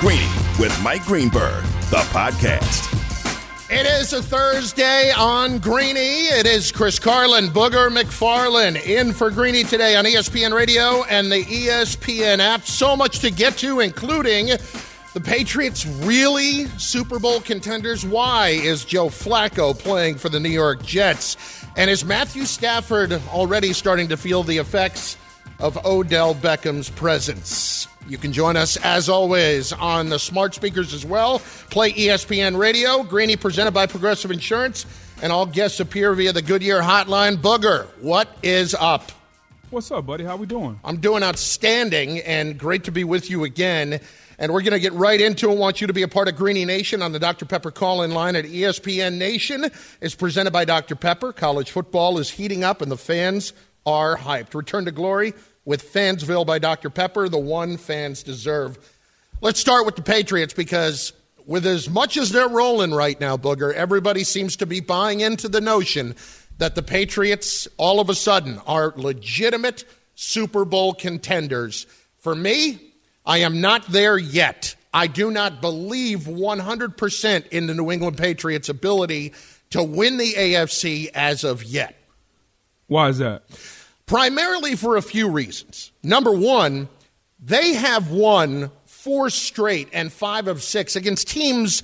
Greeny with Mike Greenberg, the podcast. It is a Thursday on Greeny. It is Chris Carlin, Booger McFarland in for Greeny today on ESPN Radio and the ESPN app. So much to get to, including the Patriots really Super Bowl contenders. Why is Joe Flacco playing for the New York Jets? And is Matthew Stafford already starting to feel the effects of Odell Beckham's presence? You can join us as always on the smart speakers as well. Play ESPN Radio, Greeny presented by Progressive Insurance, and all guests appear via the Goodyear Hotline. Booger, what is up? What's up, buddy? How we doing? I'm doing outstanding and great to be with you again. And we're going to get right into it. Want you to be a part of Greeny Nation on the Dr. Pepper call in line at ESPN Nation. is presented by Dr. Pepper. College football is heating up and the fans are hyped. Return to glory with Fansville by Dr. Pepper, the one fans deserve. Let's start with the Patriots because with as much as they're rolling right now, Booger, everybody seems to be buying into the notion that the Patriots all of a sudden are legitimate Super Bowl contenders. For me, I am not there yet. I do not believe 100% in the New England Patriots' ability to win the AFC as of yet. Why is that? Primarily for a few reasons. Number one, they have won four straight and five of six against teams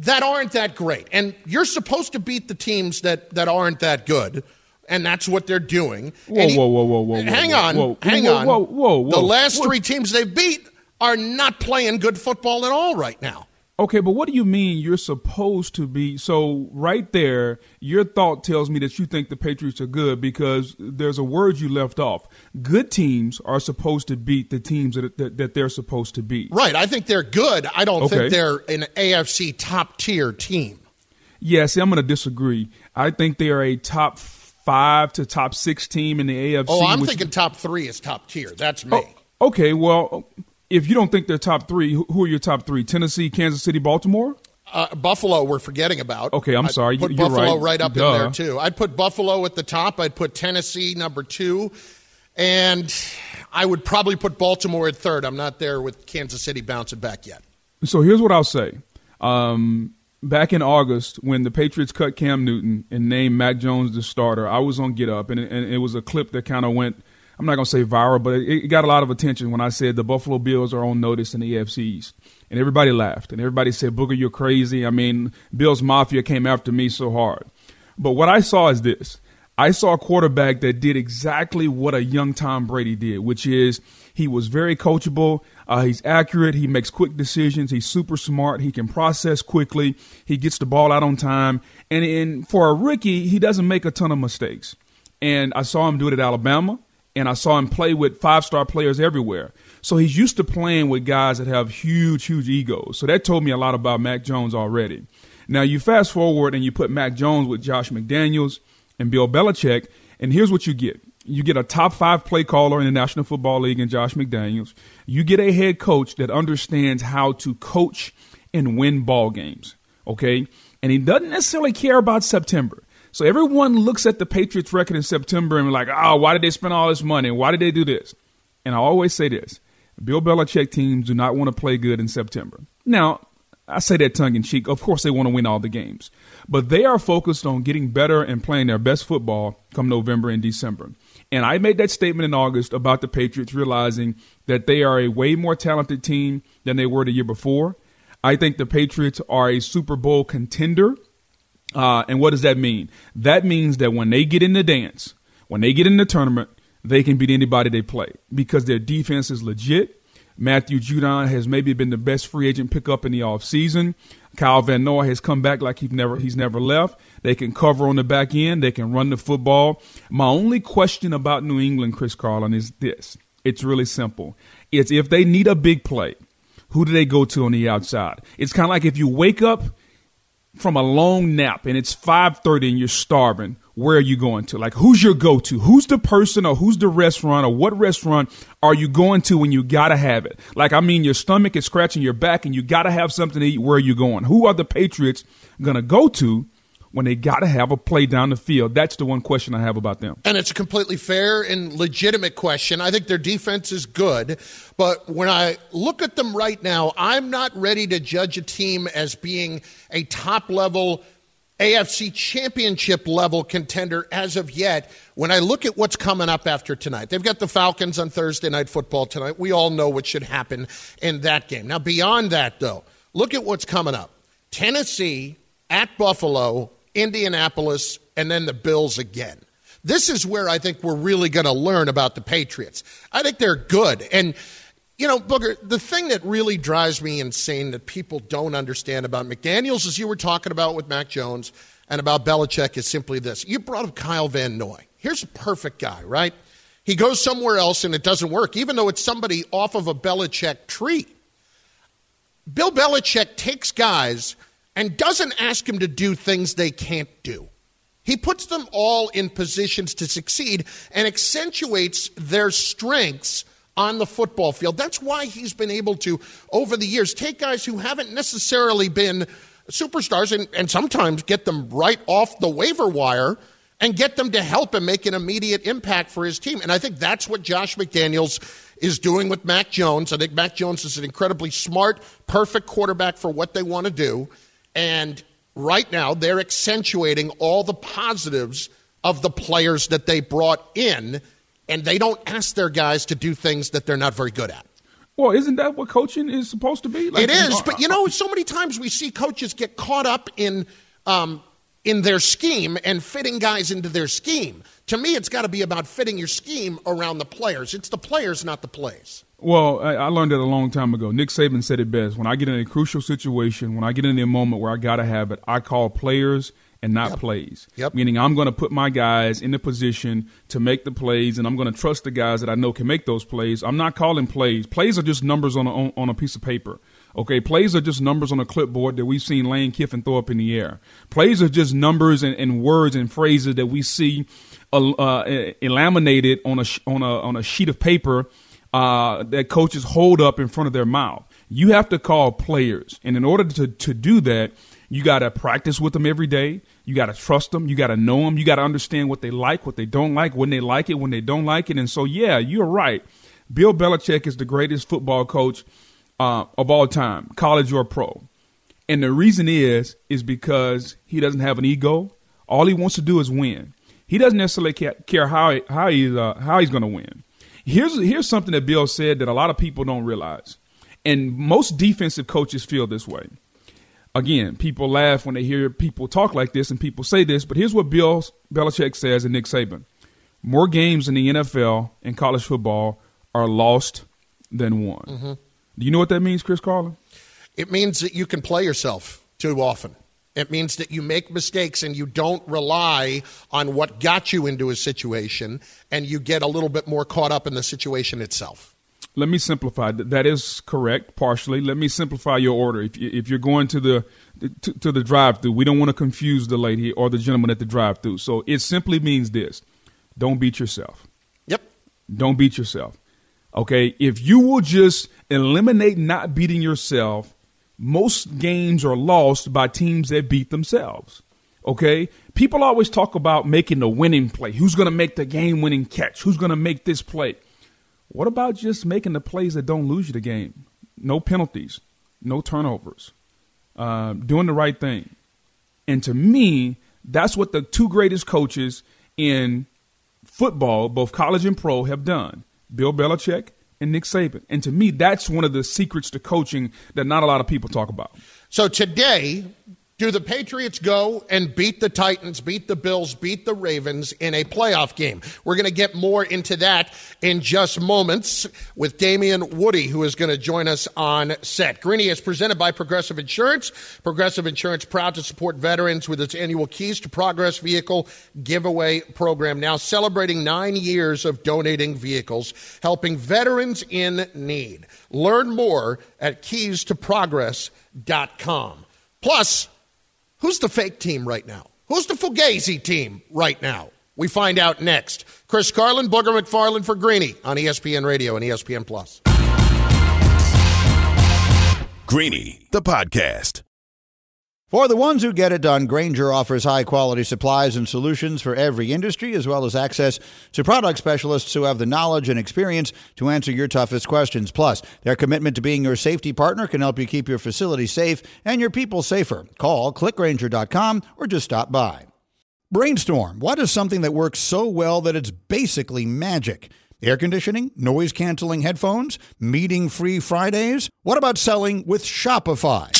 that aren't that great. And you're supposed to beat the teams that, that aren't that good. And that's what they're doing. Whoa, he, whoa, whoa, whoa, whoa. Hang on. Whoa, hang whoa, on. Whoa, whoa, whoa. The last whoa. three teams they've beat are not playing good football at all right now. Okay, but what do you mean you're supposed to be? So, right there, your thought tells me that you think the Patriots are good because there's a word you left off. Good teams are supposed to beat the teams that, that, that they're supposed to beat. Right. I think they're good. I don't Okay. think they're an AFC top tier team. Yeah, see, I'm going to disagree. I think they are a top five to top six team in the AFC. Oh, I'm thinking top three is top tier. That's oh, me. Oh, okay, well, if you don't think they're top three, who who are your top three? Tennessee, Kansas City, Baltimore? Uh, Buffalo, we're forgetting about. Okay, I'm I'd sorry. Put You're right. Buffalo right. right, up Duh. in there too. I'd put Buffalo at the top. I'd put Tennessee number two, and I would probably put Baltimore at third. I'm not there with Kansas City bouncing back yet. So here's what I'll say. Um, back in August, when the Patriots cut Cam Newton and named Mac Jones the starter, I was on Get Up, and and it was a clip that kind of went. I'm not going to say viral, but it, it got a lot of attention when I said the Buffalo Bills are on notice in the AFCs. And everybody laughed. And everybody said, Booger, you're crazy. I mean, Bills Mafia came after me so hard. But what I saw is this I saw a quarterback that did exactly what a young Tom Brady did, which is he was very coachable. Uh, he's accurate. He makes quick decisions. He's super smart. He can process quickly. He gets the ball out on time. And, and for a rookie, he doesn't make a ton of mistakes. And I saw him do it at Alabama, and I saw him play with five star players everywhere. So he's used to playing with guys that have huge, huge egos. So that told me a lot about Mac Jones already. Now you fast forward and you put Mac Jones with Josh McDaniels and Bill Belichick, and here's what you get. You get a top five play caller in the National Football League in Josh McDaniels. You get a head coach that understands how to coach and win ball games. Okay? And he doesn't necessarily care about September. So everyone looks at the Patriots record in September and like, oh, why did they spend all this money? Why did they do this? And I always say this Bill Belichick teams do not want to play good in September. Now, I say that tongue in cheek. Of course, they want to win all the games, but they are focused on getting better and playing their best football come November and December. And I made that statement in August about the Patriots realizing that they are a way more talented team than they were the year before. I think the Patriots are a Super Bowl contender. Uh, and what does that mean? That means that when they get in the dance, when they get in the tournament, they can beat anybody they play because their defense is legit. Matthew Judon has maybe been the best free agent pickup in the offseason. Kyle Van Noy has come back like he's never he's never left. They can cover on the back end. They can run the football. My only question about New England, Chris Carlin, is this. It's really simple. It's if they need a big play, who do they go to on the outside? It's kind of like if you wake up from a long nap and it's 5:30 and you're starving, where are you going to? Like who's your go-to? Who's the person or who's the restaurant or what restaurant are you going to when you got to have it? Like I mean your stomach is scratching your back and you got to have something to eat, where are you going? Who are the Patriots to go to when they got to have a play down the field? That's the one question I have about them. And it's a completely fair and legitimate question. I think their defense is good, but when I look at them right now, I'm not ready to judge a team as being a top level AFC championship level contender as of yet. When I look at what's coming up after tonight, they've got the Falcons on Thursday night football tonight. We all know what should happen in that game. Now, beyond that, though, look at what's coming up Tennessee at Buffalo, Indianapolis, and then the Bills again. This is where I think we're really going to learn about the Patriots. I think they're good. And you know, Booger, the thing that really drives me insane that people don't understand about McDaniels, as you were talking about with Mac Jones and about Belichick, is simply this. You brought up Kyle Van Noy. Here's a perfect guy, right? He goes somewhere else and it doesn't work, even though it's somebody off of a Belichick tree. Bill Belichick takes guys and doesn't ask them to do things they can't do. He puts them all in positions to succeed and accentuates their strengths on the football field. That's why he's been able to, over the years, take guys who haven't necessarily been superstars and, and sometimes get them right off the waiver wire and get them to help and make an immediate impact for his team. And I think that's what Josh McDaniels is doing with Mac Jones. I think Mac Jones is an incredibly smart, perfect quarterback for what they want to do. And right now, they're accentuating all the positives of the players that they brought in and they don't ask their guys to do things that they're not very good at. Well, isn't that what coaching is supposed to be? Like, it is, but you know, so many times we see coaches get caught up in um, in their scheme and fitting guys into their scheme. To me, it's got to be about fitting your scheme around the players. It's the players, not the plays. Well, I, I learned it a long time ago. Nick Saban said it best. When I get in a crucial situation, when I get in a moment where I got to have it, I call players and not yep. plays. Yep. Meaning I'm going to put my guys in the position to make the plays, and I'm going to trust the guys that I know can make those plays. I'm not calling plays. Plays are just numbers on a, on, on a piece of paper. Okay, plays are just numbers on a clipboard that we've seen Lane Kiffin throw up in the air. Plays are just numbers and, and words and phrases that we see uh, uh, laminated on a on a on a sheet of paper uh, that coaches hold up in front of their mouth. You have to call players, and in order to to do that, you got to practice with them every day. You got to trust them. You got to know them. You got to understand what they like, what they don't like, when they like it, when they don't like it. And so, yeah, you're right. Bill Belichick is the greatest football coach uh, of all time, college or pro. And the reason is, is because he doesn't have an ego. All he wants to do is win. He doesn't necessarily care how how he's uh, how he's going to win. Here's here's something that Bill said that a lot of people don't realize, and most defensive coaches feel this way again, people laugh when they hear people talk like this and people say this, but here's what Bill Belichick says and Nick Saban. More games in the NFL and college football are lost than won. Mm-hmm. Do you know what that means, Chris Carlin? It means that you can play yourself too often. It means that you make mistakes and you don't rely on what got you into a situation and you get a little bit more caught up in the situation itself let me simplify. That is correct, partially. Let me simplify your order. If, if you're going to the to, to the drive-through, we don't want to confuse the lady or the gentleman at the drive-through. So it simply means this: don't beat yourself. Yep. Don't beat yourself. Okay. If you will just eliminate not beating yourself, most games are lost by teams that beat themselves. Okay. People always talk about making the winning play. Who's going to make the game-winning catch? Who's going to make this play? What about just making the plays that don't lose you the game? No penalties, no turnovers, uh, doing the right thing. And to me, that's what the two greatest coaches in football, both college and pro, have done Bill Belichick and Nick Saban. And to me, that's one of the secrets to coaching that not a lot of people talk about. So today, do the Patriots go and beat the Titans, beat the Bills, beat the Ravens in a playoff game? We're going to get more into that in just moments with Damien Woody, who is going to join us on set. Greeny is presented by Progressive Insurance. Progressive Insurance proud to support veterans with its annual Keys to Progress vehicle giveaway program. Now celebrating nine years of donating vehicles, helping veterans in need. Learn more at keystoprogress.com. Plus, Who's the fake team right now? Who's the Fugazi team right now? We find out next. Chris Carlin, Booger McFarland for Greeny on ESPN Radio and ESPN Plus. Greeny, the podcast. For the ones who get it done, Grainger offers high quality supplies and solutions for every industry, as well as access to product specialists who have the knowledge and experience to answer your toughest questions. Plus, their commitment to being your safety partner can help you keep your facility safe and your people safer. Call clickgranger.com or just stop by. Brainstorm. What is something that works so well that it's basically magic? Air conditioning, noise canceling headphones, meeting free Fridays? What about selling with Shopify?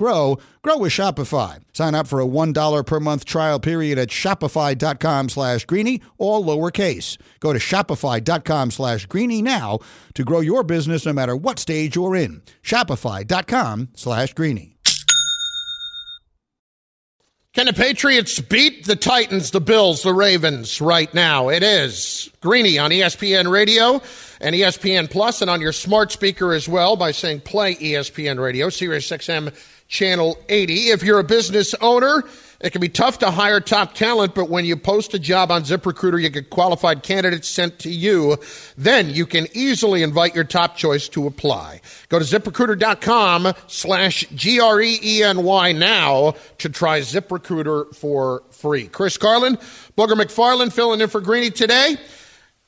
grow, grow with Shopify. Sign up for a $1 per month trial period at shopify.com slash greeny, all lowercase. Go to shopify.com slash greeny now to grow your business no matter what stage you're in. Shopify.com slash greeny. Can the Patriots beat the Titans, the Bills, the Ravens right now? It is Greeny on ESPN Radio and ESPN Plus, and on your smart speaker as well by saying play ESPN Radio, Sirius XM Channel 80. If you're a business owner, it can be tough to hire top talent, but when you post a job on ZipRecruiter, you get qualified candidates sent to you. Then you can easily invite your top choice to apply. Go to ziprecruiter.com slash G-R-E-E-N-Y now to try ZipRecruiter for free. Chris Carlin, Booger McFarland filling in for Greeny today.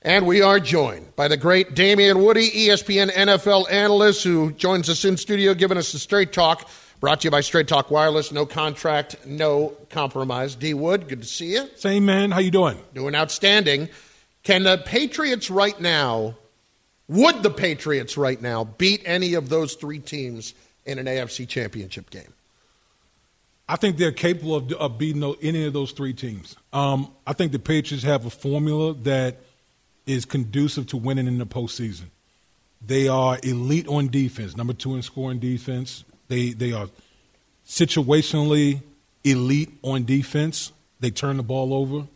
And we are joined by the great Damien Woody, ESPN NFL analyst, who joins us in studio, giving us the straight talk Brought to you by Straight Talk Wireless. No contract, no compromise. D Wood, good to see you. Same man. How you doing? Doing outstanding. Can the Patriots right now, would the Patriots right now beat any of those three teams in an AFC championship game? I think they're capable of, of beating any of those three teams. Um, I think the Patriots have a formula that is conducive to winning in the postseason. They are elite on defense, number two in scoring defense. They they are situationally elite on defense. They turn the ball over.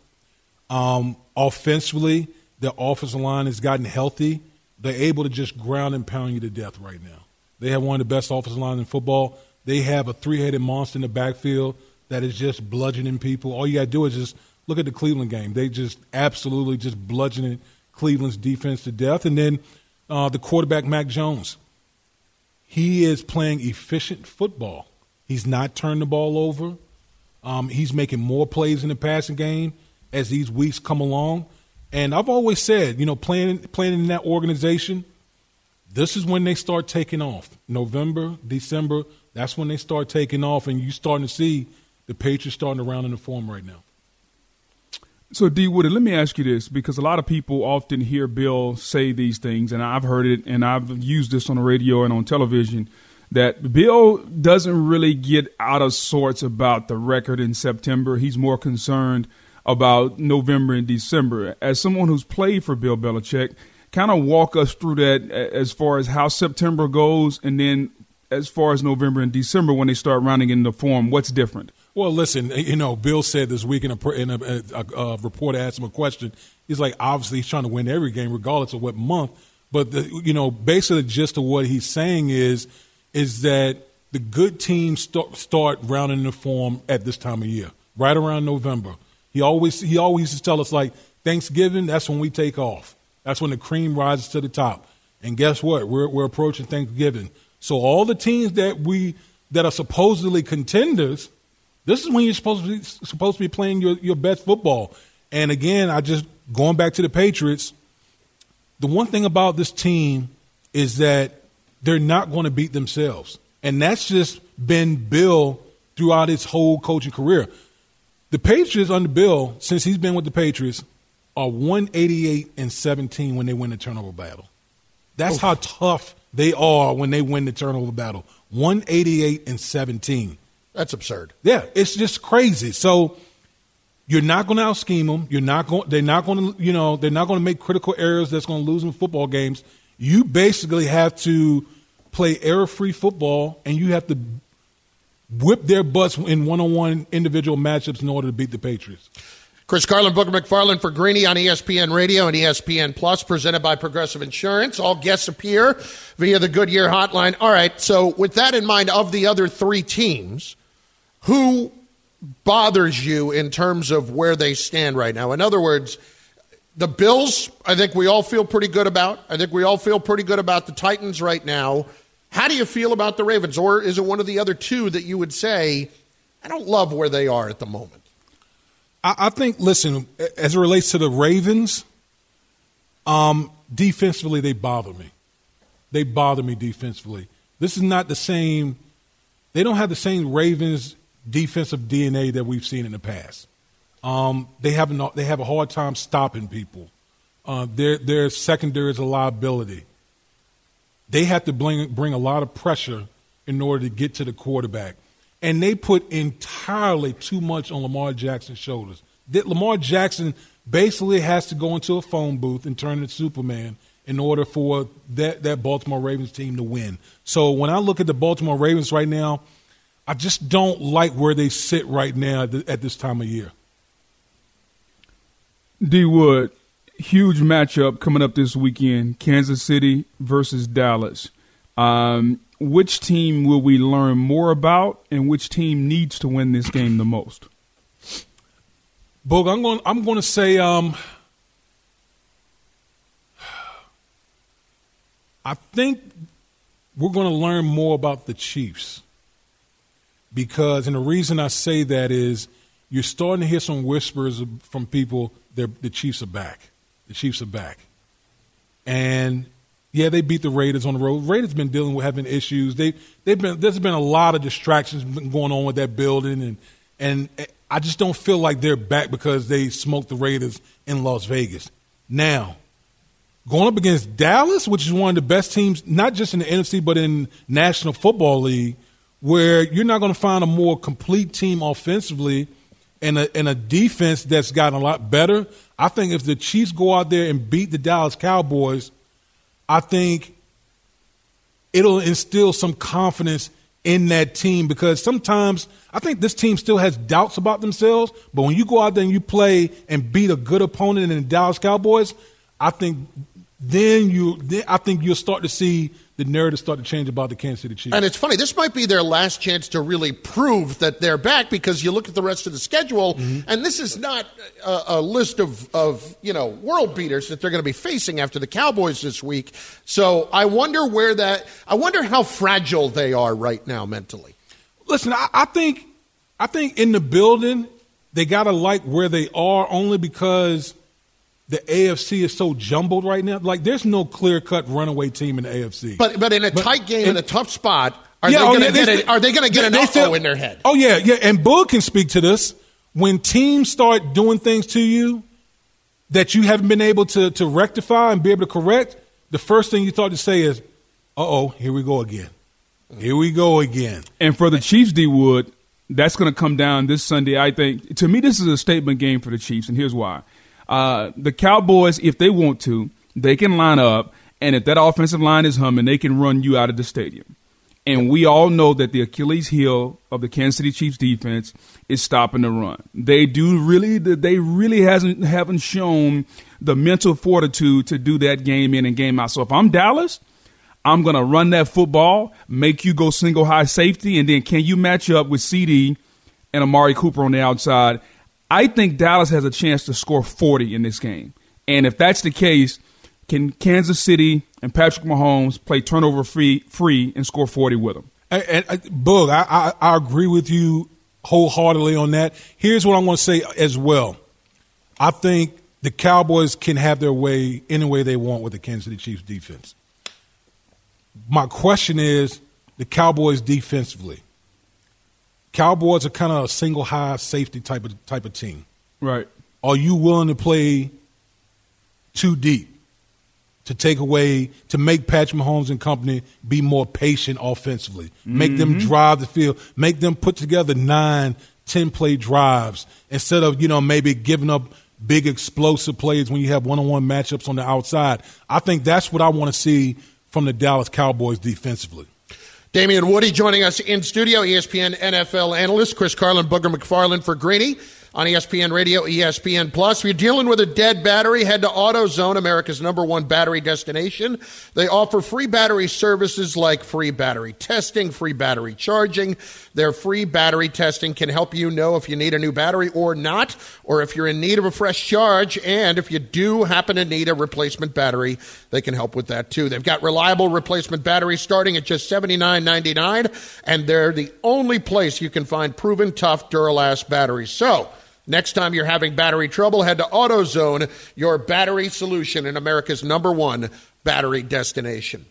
Um, offensively, their offensive line has gotten healthy. They're able to just ground and pound you to death right now. They have one of the best offensive lines in football. They have a three-headed monster in the backfield that is just bludgeoning people. All you got to do is just look at the Cleveland game. They just absolutely just bludgeoning Cleveland's defense to death. And then uh, the quarterback, Mac Jones. He is playing efficient football. He's not turning the ball over. Um, he's making more plays in the passing game as these weeks come along. And I've always said, you know, playing playing in that organization, this is when they start taking off. November, December, that's when they start taking off, and you're starting to see the Patriots starting to round in the form right now. So, D. Woody, let me ask you this because a lot of people often hear Bill say these things, and I've heard it, and I've used this on the radio and on television. That Bill doesn't really get out of sorts about the record in September. He's more concerned about November and December. As someone who's played for Bill Belichick, kind of walk us through that as far as how September goes, and then as far as November and December when they start rounding in the form. What's different? Well, listen, you know, Bill said this week in a, in a, a, a reporter asked him a question. He's like, obviously, he's trying to win every game, regardless of what month. But the, you know, basically, the gist of what he's saying is, is that the good teams start, start rounding the form at this time of year, right around November. He always he always used to tell us like Thanksgiving, that's when we take off. That's when the cream rises to the top. And guess what? We're we're approaching Thanksgiving. So all the teams that we that are supposedly contenders this is when you're supposed to be, supposed to be playing your, your best football. And again, I just going back to the Patriots. The one thing about this team is that they're not going to beat themselves, and that's just been Bill throughout his whole coaching career. The Patriots under Bill, since he's been with the Patriots, are 188 and 17 when they win the turnover battle. That's Oof. how tough they are when they win the turnover battle. 188 and 17. That's absurd. Yeah, it's just crazy. So you're not going to out scheme them. You're not going. They're not going to. You know, they're not going to make critical errors that's going to lose them football games. You basically have to play error-free football, and you have to whip their butts in one-on-one individual matchups in order to beat the Patriots. Chris Carlin, Booger McFarland for Greeny on ESPN Radio and ESPN Plus, presented by Progressive Insurance. All guests appear via the Goodyear hotline. All right, so with that in mind, of the other three teams, who bothers you in terms of where they stand right now? In other words, the Bills, I think we all feel pretty good about. I think we all feel pretty good about the Titans right now. How do you feel about the Ravens? Or is it one of the other two that you would say, I don't love where they are at the moment? I, think, listen, as it relates to the Ravens, um, defensively, they bother me. They bother me defensively. This is not the same, they don't have the same Ravens defensive DNA that we've seen in the past. Um, they have they have a hard time stopping people. Uh, their their secondary is a liability. They have to bring bring a lot of pressure in order to get to the quarterback, and they put entirely too much on Lamar Jackson's shoulders. That Lamar Jackson basically has to go into a phone booth and turn into Superman in order for that that Baltimore Ravens team to win. So when I look at the Baltimore Ravens right now I just don't like where they sit right now at this time of year. D Wood, huge matchup coming up this weekend Kansas City versus Dallas. Um, which team will we learn more about, and which team needs to win this game the most? Boog, I'm going. I'm going to say. Um, I think we're going to learn more about the Chiefs because, and the reason I say that is you're starting to hear some whispers from people the Chiefs are back. The Chiefs are back. And yeah, they beat the Raiders on the road. Raiders been dealing with having issues. They they've been there's been a lot of distractions going on with that building and and eh, I just don't feel like they're back because they smoked the Raiders in Las Vegas. Now, going up against Dallas, which is one of the best teams, not just in the NFC but in National Football League, where you're not going to find a more complete team offensively and a, and a defense that's gotten a lot better. I think if the Chiefs go out there and beat the Dallas Cowboys, I think it'll instill some confidence in that team because sometimes I think this team still has doubts about themselves. But when you go out there and you play and beat a good opponent in the Dallas Cowboys, I think then you then I think you'll start to see the narrative start to change about the Kansas City Chiefs. And it's funny, this might be their last chance to really prove that they're back because you look at the rest of the schedule, mm-hmm. and this is not a, a, list of, of you know world beaters that they're going to be facing after the Cowboys this week. So I wonder where that I wonder how fragile they are right now mentally. Listen, I, I think I think in the building they got to like where they are only because the AFC is so jumbled right now. Like, there's no clear cut runaway team in the AFC. But but in a but, tight game, in a tough spot, are yeah, they going to get it? Are they going get they, an they in their head? Oh yeah, yeah. And Boog can speak to this. When teams start doing things to you that you haven't been able to to rectify and be able to correct, the first thing you thought to say is, "Uh oh, here we go again. Here we go again." And for the Chiefs, D Wood, that's going to come down this Sunday. I think. To me, this is a statement game for the Chiefs, and here's why. Uh, the Cowboys, if they want to, they can line up, and if that offensive line is humming, they can run you out of the stadium. And we all know that the Achilles heel of the Kansas City Chiefs defense is stopping the run. They do really, they really hasn't haven't shown the mental fortitude to do that game in and game out. So if I'm Dallas, I'm gonna run that football, make you go single high safety, and then can you match up with CeeDee and Amari Cooper on the outside I think Dallas has a chance to score 40 in this game. And if that's the case, can Kansas City and Patrick Mahomes play turnover free free and score 40 with them? And, and, uh, and Boog, I, I, I agree with you wholeheartedly on that. Here's what I want to say as well. I think the Cowboys can have their way any way they want with the Kansas City Chiefs defense. My question is the Cowboys defensively Cowboys are kind of a single high safety type of type of team. Right. Are you willing to play too deep to take away to make Patrick Mahomes and company be more patient offensively, make mm-hmm. them drive the field, make them put together nine, ten play drives instead of you know maybe giving up big explosive plays when you have one on one matchups on the outside. I think that's what I want to see from the Dallas Cowboys defensively. Damien Woody joining us in studio, ESPN NFL analyst Chris Carlin, Booger McFarland for Greeny on ESPN Radio, ESPN Plus. If you're dealing with a dead battery, head to AutoZone, America's number one battery destination. They offer free battery services like free battery testing, free battery charging. Their free battery testing can help you know if you need a new battery or not, or if you're in need of a fresh charge. And if you do happen to need a replacement battery, they can help with that too. They've got reliable replacement batteries starting at just $79.99, and they're the only place you can find proven tough Duralast batteries. So, Next time you're having battery trouble, head to AutoZone, your battery solution in America's number one battery destination.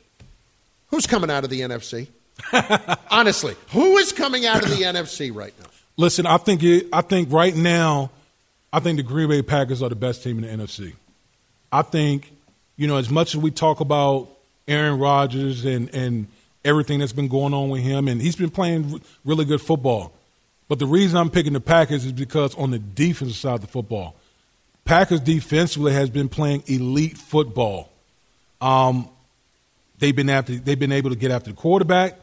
Who's coming out of the NFC? Honestly, who is coming out of the NFC right now? Listen, I think it, I think right now, I think the Green Bay Packers are the best team in the NFC. I think, you know, as much as we talk about Aaron Rodgers and and everything that's been going on with him, and he's been playing really good football. But the reason I'm picking the Packers is because on the defensive side of the football, Packers defensively has been playing elite football. Um, they've been after they've been able to get after the quarterback.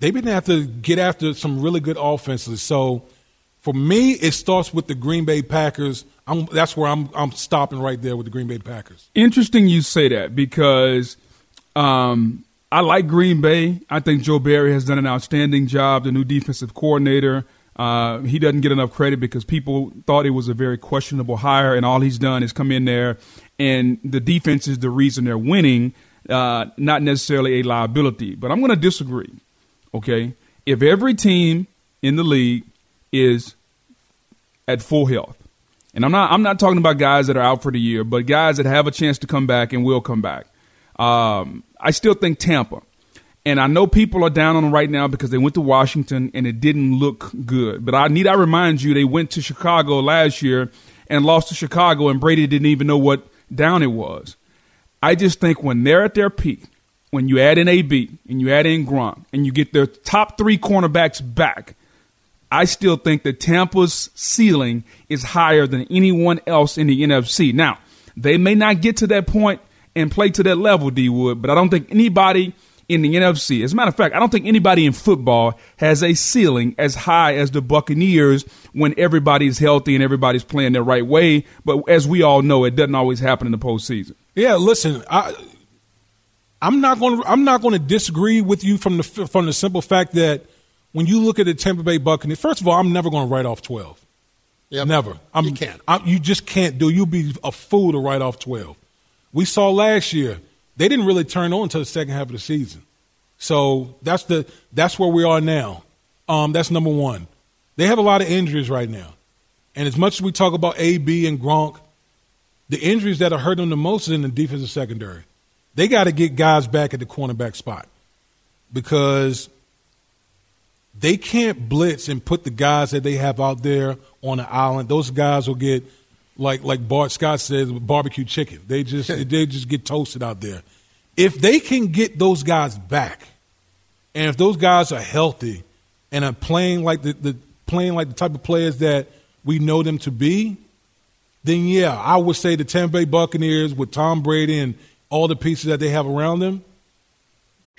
They've been able to get after some really good offenses. So for me, it starts with the Green Bay Packers. I'm, that's where I'm I'm stopping right there with the Green Bay Packers. Interesting you say that because um, I like Green Bay. I think Joe Barry has done an outstanding job, the new defensive coordinator. Uh, he doesn't get enough credit because people thought it was a very questionable hire, and all he's done is come in there, and the defense is the reason they're winning, uh, not necessarily a liability. But I'm going to disagree. Okay, if every team in the league is at full health, and I'm not I'm not talking about guys that are out for the year, but guys that have a chance to come back and will come back. Um, I still think Tampa. And I know people are down on them right now because they went to Washington and it didn't look good. But I need I remind you they went to Chicago last year and lost to Chicago and Brady didn't even know what down it was. I just think when they're at their peak, when you add in AB and you add in Gronk and you get their top three cornerbacks back, I still think that Tampa's ceiling is higher than anyone else in the NFC. Now, they may not get to that point and play to that level, D Wood. But I don't think anybody in the NFC, as a matter of fact, I don't think anybody in football has a ceiling as high as the Buccaneers when everybody's healthy and everybody's playing the right way. But as we all know, it doesn't always happen in the postseason. Yeah, listen, I. I'm not going. To, I'm not going to disagree with you from the from the simple fact that when you look at the Tampa Bay Buccaneers, first of all, I'm never going to write off 12. Yep. Never. I'm, you can't. I'm, you just can't do. You'll be a fool to write off 12 we saw last year they didn't really turn on until the second half of the season. So that's the that's where we are now. Um, that's number one. They have a lot of injuries right now, and as much as we talk about AB and Gronk, the injuries that are hurting them the most is in the defensive secondary. They got to get guys back at the cornerback spot because they can't blitz and put the guys that they have out there on the island. Those guys will get like like Bart Scott says, barbecue chicken. They just they just get toasted out there. If they can get those guys back, and if those guys are healthy and are playing like the, the playing like the type of players that we know them to be, then yeah, I would say the Tampa Bay Buccaneers with Tom Brady and all the pieces that they have around them,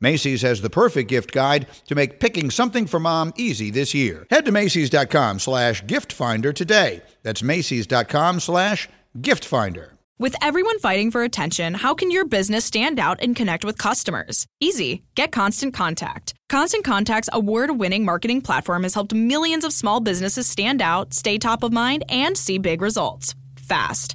Macy's has the perfect gift guide to make picking something for mom easy this year. Head to Macy's.com slash gift finder today. That's Macy's.com slash gift finder. With everyone fighting for attention, how can your business stand out and connect with customers? Easy. Get Constant Contact. Constant Contact's award winning marketing platform has helped millions of small businesses stand out, stay top of mind, and see big results fast.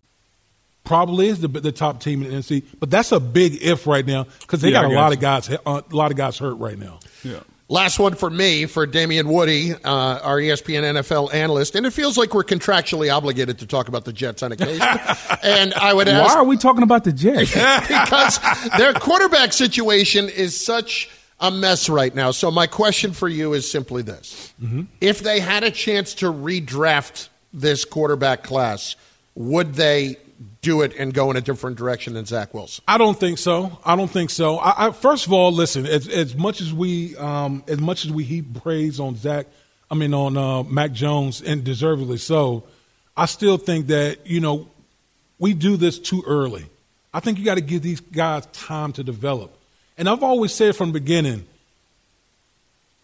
probably is the, the top team in the NC, but that's a big if right now because they yeah, got a lot you. of guys uh, a lot of guys hurt right now. Yeah. Last one for me for Damien Woody, uh, our ESPN NFL analyst, and it feels like we're contractually obligated to talk about the Jets on occasion. and I would ask, why are we talking about the Jets? because their quarterback situation is such a mess right now. So my question for you is simply this: mm-hmm. If they had a chance to redraft this quarterback class, would they do it and go in a different direction than Zach Wilson? I don't think so. I don't think so. I, I, first of all, listen. As, as much as we, um, as much as we heap praise on Zach, I mean on uh, Mac Jones, and deservedly so, I still think that you know we do this too early. I think you got to give these guys time to develop. And I've always said from the beginning,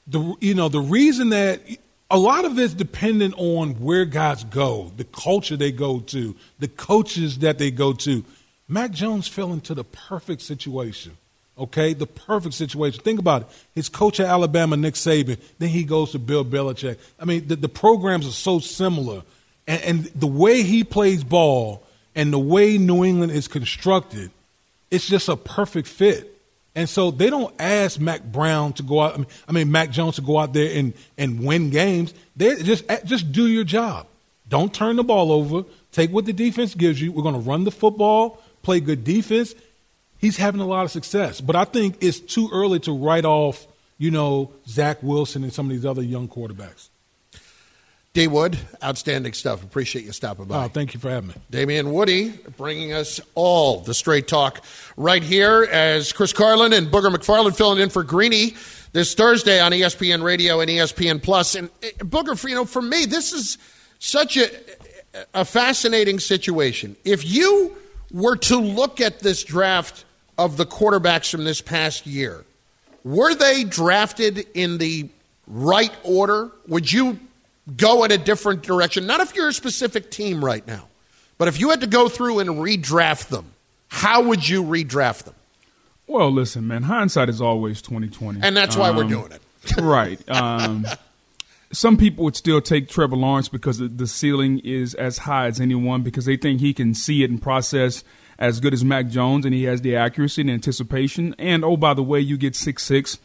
the you know the reason that a lot of it's dependent on where guys go, the culture they go to, the coaches that they go to. Mac Jones fell into the perfect situation. Okay, the perfect situation. Think about it. His coach at Alabama, Nick Saban, then he goes to Bill Belichick. I mean, the, the programs are so similar. And, and the way he plays ball and the way New England is constructed, it's just a perfect fit. And so they don't ask Mac Brown to go out. I mean, I mean Mac Jones to go out there and, and win games. They just just do your job. Don't turn the ball over. Take what the defense gives you. We're going to run the football, play good defense. He's having a lot of success, but I think it's too early to write off, you know, Zach Wilson and some of these other young quarterbacks. D Wood, outstanding stuff. Appreciate you stopping by. Oh, thank you for having me. Damien Woody bringing us all the straight talk right here as Chris Carlin and Booger McFarland filling in for Greeny this Thursday on ESPN Radio and ESPN Plus. And eh, Booger, you know, for me, this is such a, a fascinating situation. If you were to look at this draft of the quarterbacks from this past year, were they drafted in the right order? Would you go in a different direction. Not if you're a specific team right now, but if you had to go through and redraft them, how would you redraft them? Well, listen, man, hindsight is always twenty twenty, and that's why um, we're doing it. right. Um, some people would still take Trevor Lawrence because the ceiling is as high as anyone because they think he can see it and process as good as Mac Jones, and he has the accuracy and anticipation. And oh, by the way, you get six six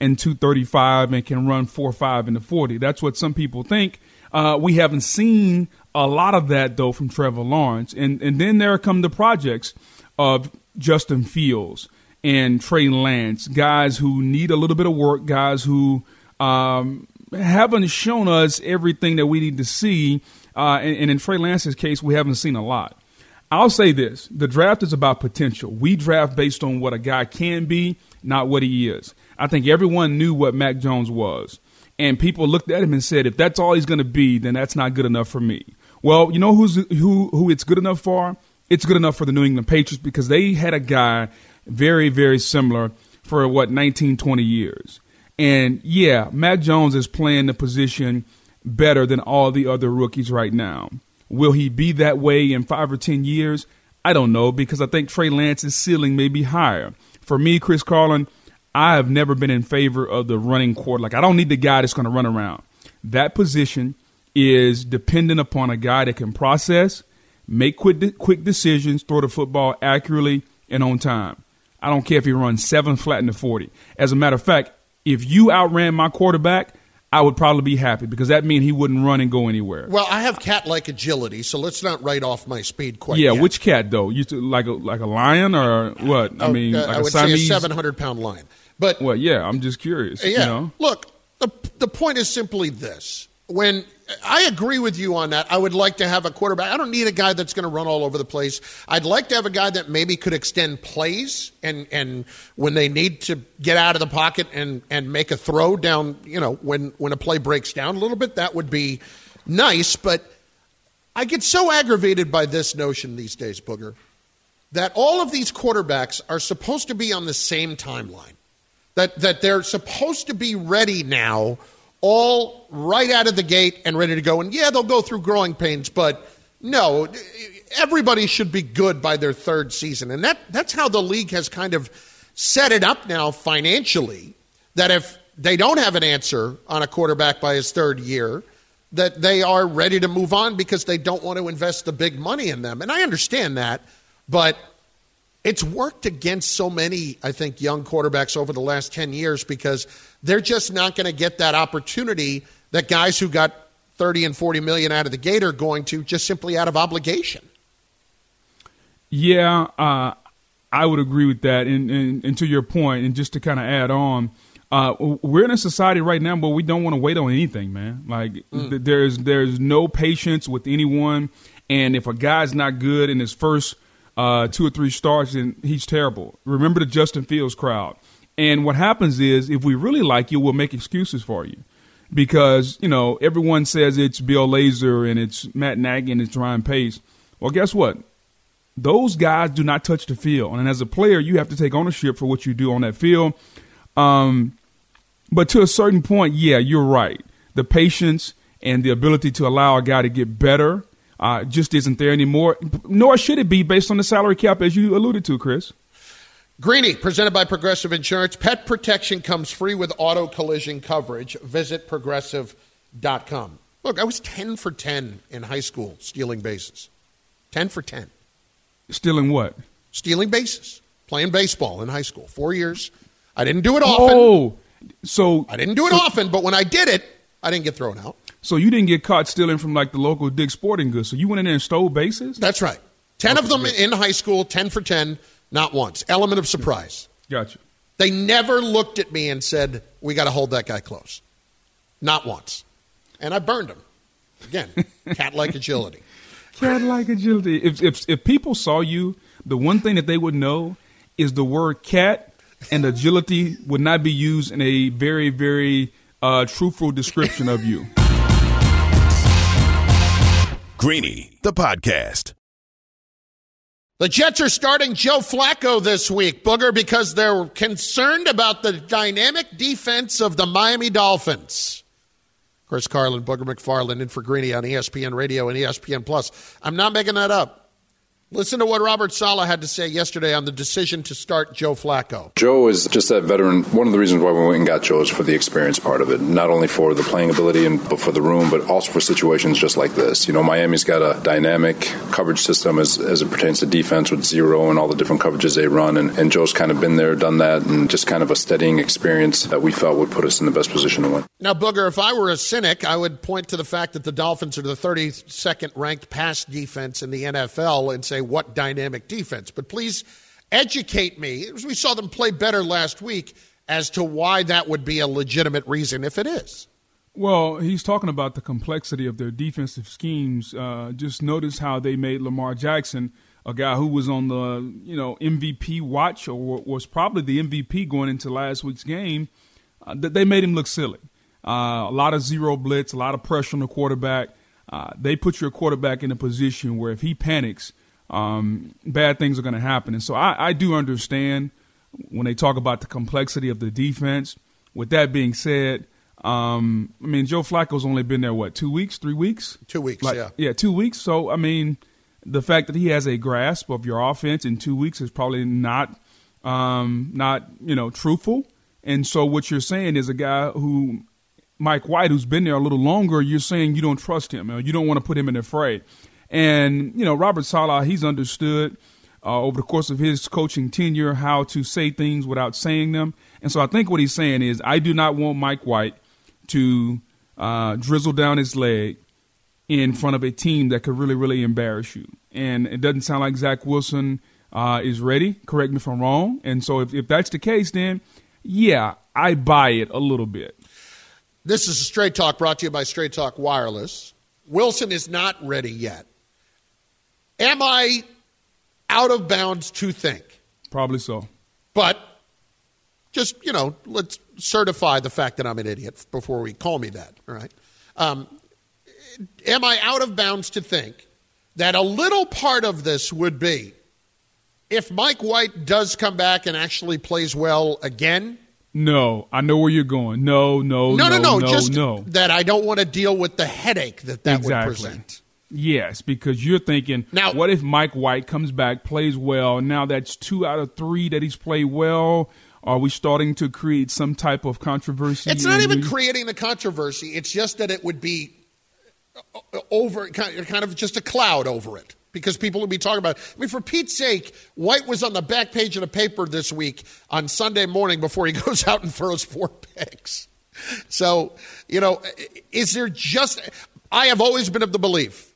and 235 and can run 4 5 in the 40. That's what some people think. Uh, we haven't seen a lot of that, though, from Trevor Lawrence. And, and then there come the projects of Justin Fields and Trey Lance, guys who need a little bit of work, guys who um, haven't shown us everything that we need to see. Uh, and, and in Trey Lance's case, we haven't seen a lot. I'll say this the draft is about potential. We draft based on what a guy can be, not what he is. I think everyone knew what Mac Jones was. And people looked at him and said, if that's all he's going to be, then that's not good enough for me. Well, you know who's who who it's good enough for? It's good enough for the New England Patriots because they had a guy very very similar for what 19 20 years. And yeah, Mac Jones is playing the position better than all the other rookies right now. Will he be that way in 5 or 10 years? I don't know because I think Trey Lance's ceiling may be higher. For me, Chris Carlin, I have never been in favor of the running quarter. Like I don't need the guy that's going to run around. That position is dependent upon a guy that can process, make quick quick decisions, throw the football accurately and on time. I don't care if he runs seven flat in the forty. As a matter of fact, if you outran my quarterback, I would probably be happy because that means he wouldn't run and go anywhere. Well, I have cat-like agility, so let's not write off my speed quite yeah, yet. which cat though? You to, like a like a lion or what? I Oh, mean, uh, like I a would Siamese. say a 700-pound lion. But Well, yeah, I'm just curious. yeah, You know? look, the the point is simply this: when I agree with you on that, I would like to have a quarterback. I don't need a guy that's going to run all over the place. I'd like to have a guy that maybe could extend plays and and when they need to get out of the pocket and and make a throw down, you know, when when a play breaks down a little bit, that would be nice. But I get so aggravated by this notion these days, Booger, that all of these quarterbacks are supposed to be on the same timeline that that they're supposed to be ready now, all right out of the gate and ready to go. And yeah, they'll go through growing pains, but no, everybody should be good by their third season, and that that's how the league has kind of set it up now financially. That if they don't have an answer on a quarterback by his third year, that they are ready to move on because they don't want to invest the big money in them. And I understand that, but it's worked against so many, I think, young quarterbacks over the last 10 years because they're just not going to get that opportunity that guys who got 30 and 40 million out of the gate are going to just simply out of obligation. Yeah, uh, I would agree with that. And, and, and to your point, and just to kind of add on, uh, we're in a society right now where we don't want to wait on anything, man. Like th- there's there's no patience with anyone, and if a guy's not good in his first uh, two or three starts, and he's terrible. Remember the Justin Fields crowd. And what happens is, if we really like you, we'll make excuses for you, because you know everyone says it's Bill Lazor and it's Matt Nagy and it's Ryan Pace. Well, guess what? those guys do not touch the field. And as a player, you have to take ownership for what you do on that field. Um, but to a certain point, yeah, you're right. The patience and the ability to allow a guy to get better uh, just isn't there anymore, nor should it be based on the salary cap, as you alluded to, Chris. Greeny, presented by Progressive Insurance. Pet protection comes free with auto collision coverage. Visit progressive.com. Look, I was 10 for 10 in high school stealing bases. 10 for 10. Stealing what? Stealing bases. Playing baseball in high school. Four years. I didn't do it often. Oh, so I didn't do it often, but when I did it, I didn't get thrown out. So you didn't get caught stealing from like the local Dick Sporting Goods. So you went in there and stole bases. That's right. 10 of them in high school, 10 for 10, not once. Element of surprise. Gotcha. They never looked at me and said, We got to hold that guy close. Not once. And I burned him. Again, cat like agility. Cat like agility. If, if if people saw you, the one thing that they would know is the word cat and agility would not be used in a very very uh, truthful description of you. Greeny, the podcast. The Jets are starting Joe Flacco this week, Booger, because they're concerned about the dynamic defense of the Miami Dolphins. Chris Carlin, Booger McFarland, in for Greeny on ESPN Radio and ESPN Plus. I'm not making that up. Listen to what Robert Saleh had to say yesterday on the decision to start Joe Flacco. Joe is just that veteran. One of the reasons why we went and got Joe is for the experience part of it, not only for the playing ability and but for the room, but also for situations just like this. You know, Miami's got a dynamic coverage system as, as it pertains to defense with zero and all the different coverages they run, and, and Joe's kind of been there, done that, and just kind of a steadying experience that we felt would put us in the best position to win. Now, Booger, if I were a cynic, I would point to the fact that the Dolphins are the 32nd ranked pass defense in the NFL and say, what dynamic defense? But please educate me, we saw them play better last week, as to why that would be a legitimate reason if it is. Well, he's talking about the complexity of their defensive schemes. Uh, just notice how they made Lamar Jackson, a guy who was on the you know MVP watch or was probably the MVP going into last week's game. Uh, that they made him look silly. Uh, a lot of zero blitz, a lot of pressure on the quarterback. Uh, they put your quarterback in a position where if he panics, um, bad things are going to happen. And so I, I do understand when they talk about the complexity of the defense. With that being said, um, I mean Joe Flacco's only been there what two weeks, three weeks, Two weeks, Like- yeah. yeah, two weeks. So I mean, the fact that he has a grasp of your offense in two weeks is probably not um, not you know truthful. And so what you're saying is a guy who Mike White, who's been there a little longer, you're saying you don't trust him. You don't want to put him in the fray. And, you know, Robert Saleh, he's understood uh, over the course of his coaching tenure how to say things without saying them. And so I think what he's saying is I do not want Mike White to uh, drizzle down his leg in front of a team that could really, really embarrass you. And it doesn't sound like Zach Wilson uh, is ready. Correct me if I'm wrong. And so if, if that's the case, then yeah, I buy it a little bit. This is Straight Talk brought to you by Straight Talk Wireless. Wilson is not ready yet. Am I out of bounds to think? Probably so. But just, you know, let's certify the fact that I'm an idiot before we call me that, all right? Um, am I out of bounds to think that a little part of this would be if Mike White does come back and actually plays well again? No, I know where you're going. No, no, no, no, no, no. just no. that I don't want to deal with the headache that that exactly. would present. Yes, because you're thinking, now, what if Mike White comes back, plays well? Now that's two out of three that he's played well. Are we starting to create some type of controversy? It's not even creating the controversy. It's just that it would be uh, uh, over, kind of just a cloud over it because people would be talking about. It. I mean, for Pete's sake, White was on the back page of the paper this week on Sunday morning before he goes out and throws four picks. So, you know, is there just. I have always been of the belief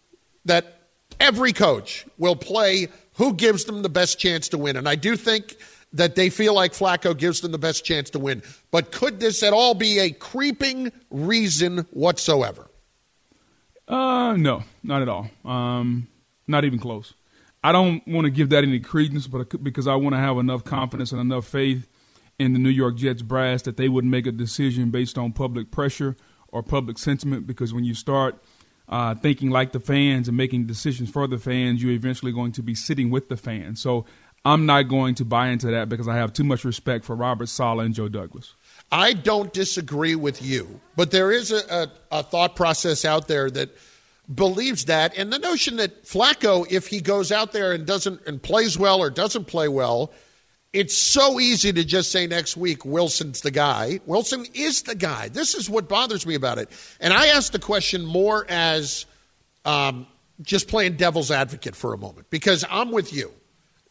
that every coach will play who gives them the best chance to win. And I do think that they feel like Flacco gives them the best chance to win. But could this at all be a creeping reason whatsoever? Uh, no, not at all. Um, not even close. I don't want to give that any credence, but because I want to have enough confidence and enough faith in the New York Jets brass that they would make a decision based on public pressure or public sentiment. Because when you start uh, thinking like the fans and making decisions for the fans, you're eventually going to be sitting with the fans. So I'm not going to buy into that because I have too much respect for Robert Saleh and Joe Douglas. I don't disagree with you, but there is a, a, a, thought process out there that believes that, and the notion that Flacco, if he goes out there and doesn't and plays well or doesn't play well, it's so easy to just say next week Wilson's the guy. Wilson is the guy. This is what bothers me about it, and I ask the question more as um, just playing devil's advocate for a moment because I'm with you.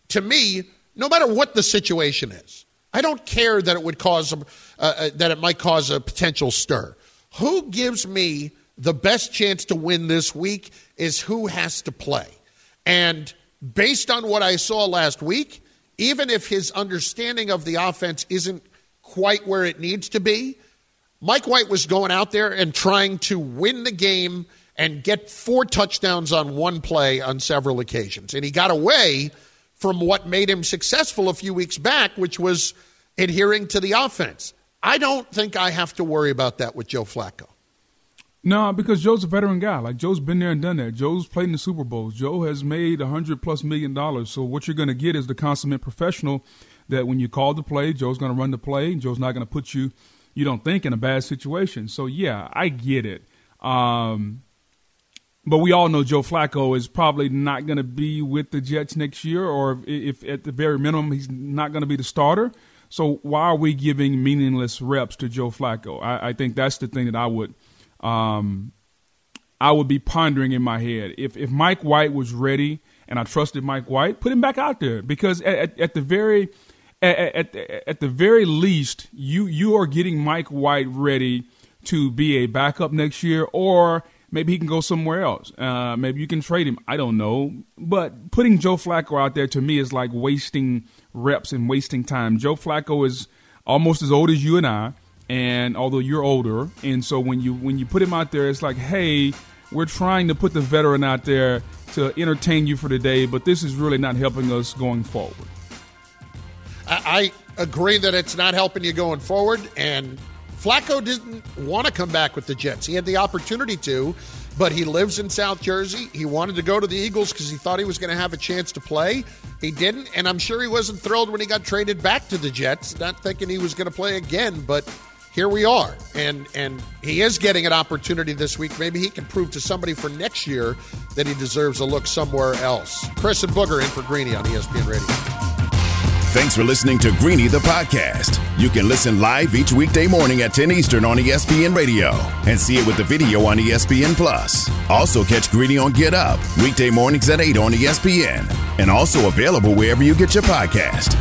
To me, no matter what the situation is I don't care that it would cause uh, uh, that it might cause a potential stir. Who gives me the best chance to win this week is who has to play. And based on what I saw last week, even if his understanding of the offense isn't quite where it needs to be, Mike White was going out there and trying to win the game and get four touchdowns on one play on several occasions. And he got away from what made him successful a few weeks back, which was adhering to the offense. I don't think I have to worry about that with Joe Flacco. No, because Joe's a veteran guy. Like Joe's been there and done that. Joe's played in the Super Bowls. Joe has made a hundred plus million dollars. So what you're going to get is the consummate professional. That when you call the play, Joe's going to run the play. And Joe's not going to put you, you don't think, in a bad situation. So yeah, I get it. Um, but we all know Joe Flacco is probably not going to be with the Jets next year, or if, if at the very minimum he's not going to be the starter. So why are we giving meaningless reps to Joe Flacco? I, I think that's the thing that I would, um, I would be pondering in my head. If if Mike White was ready and I trusted Mike White, put him back out there because at, at, at the very at, at, at the very least, you you are getting Mike White ready to be a backup next year, or Maybe he can go somewhere else. Uh, maybe you can trade him. I don't know. But putting Joe Flacco out there to me is like wasting reps and wasting time. Joe Flacco is almost as old as you and I, and although you're older, and so when you when you put him out there, it's like, hey, we're trying to put the veteran out there to entertain you for the day, but this is really not helping us going forward. I agree that it's not helping you going forward, and Flacco didn't want to come back with the Jets. He had the opportunity to, but he lives in South Jersey. He wanted to go to the Eagles because he thought he was going to have a chance to play. He didn't, and I'm sure he wasn't thrilled when he got traded back to the Jets, not thinking he was going to play again, but here we are. And and he is getting an opportunity this week. Maybe he can prove to somebody for next year that he deserves a look somewhere else. Chris and Booger in for Greeny on ESPN Radio. Thanks for listening to Greeny the podcast. You can listen live each weekday morning at 10 Eastern on ESPN Radio and see it with the video on ESPN Plus. Also catch Greeny on Get Up weekday mornings at 8 on ESPN and also available wherever you get your podcast.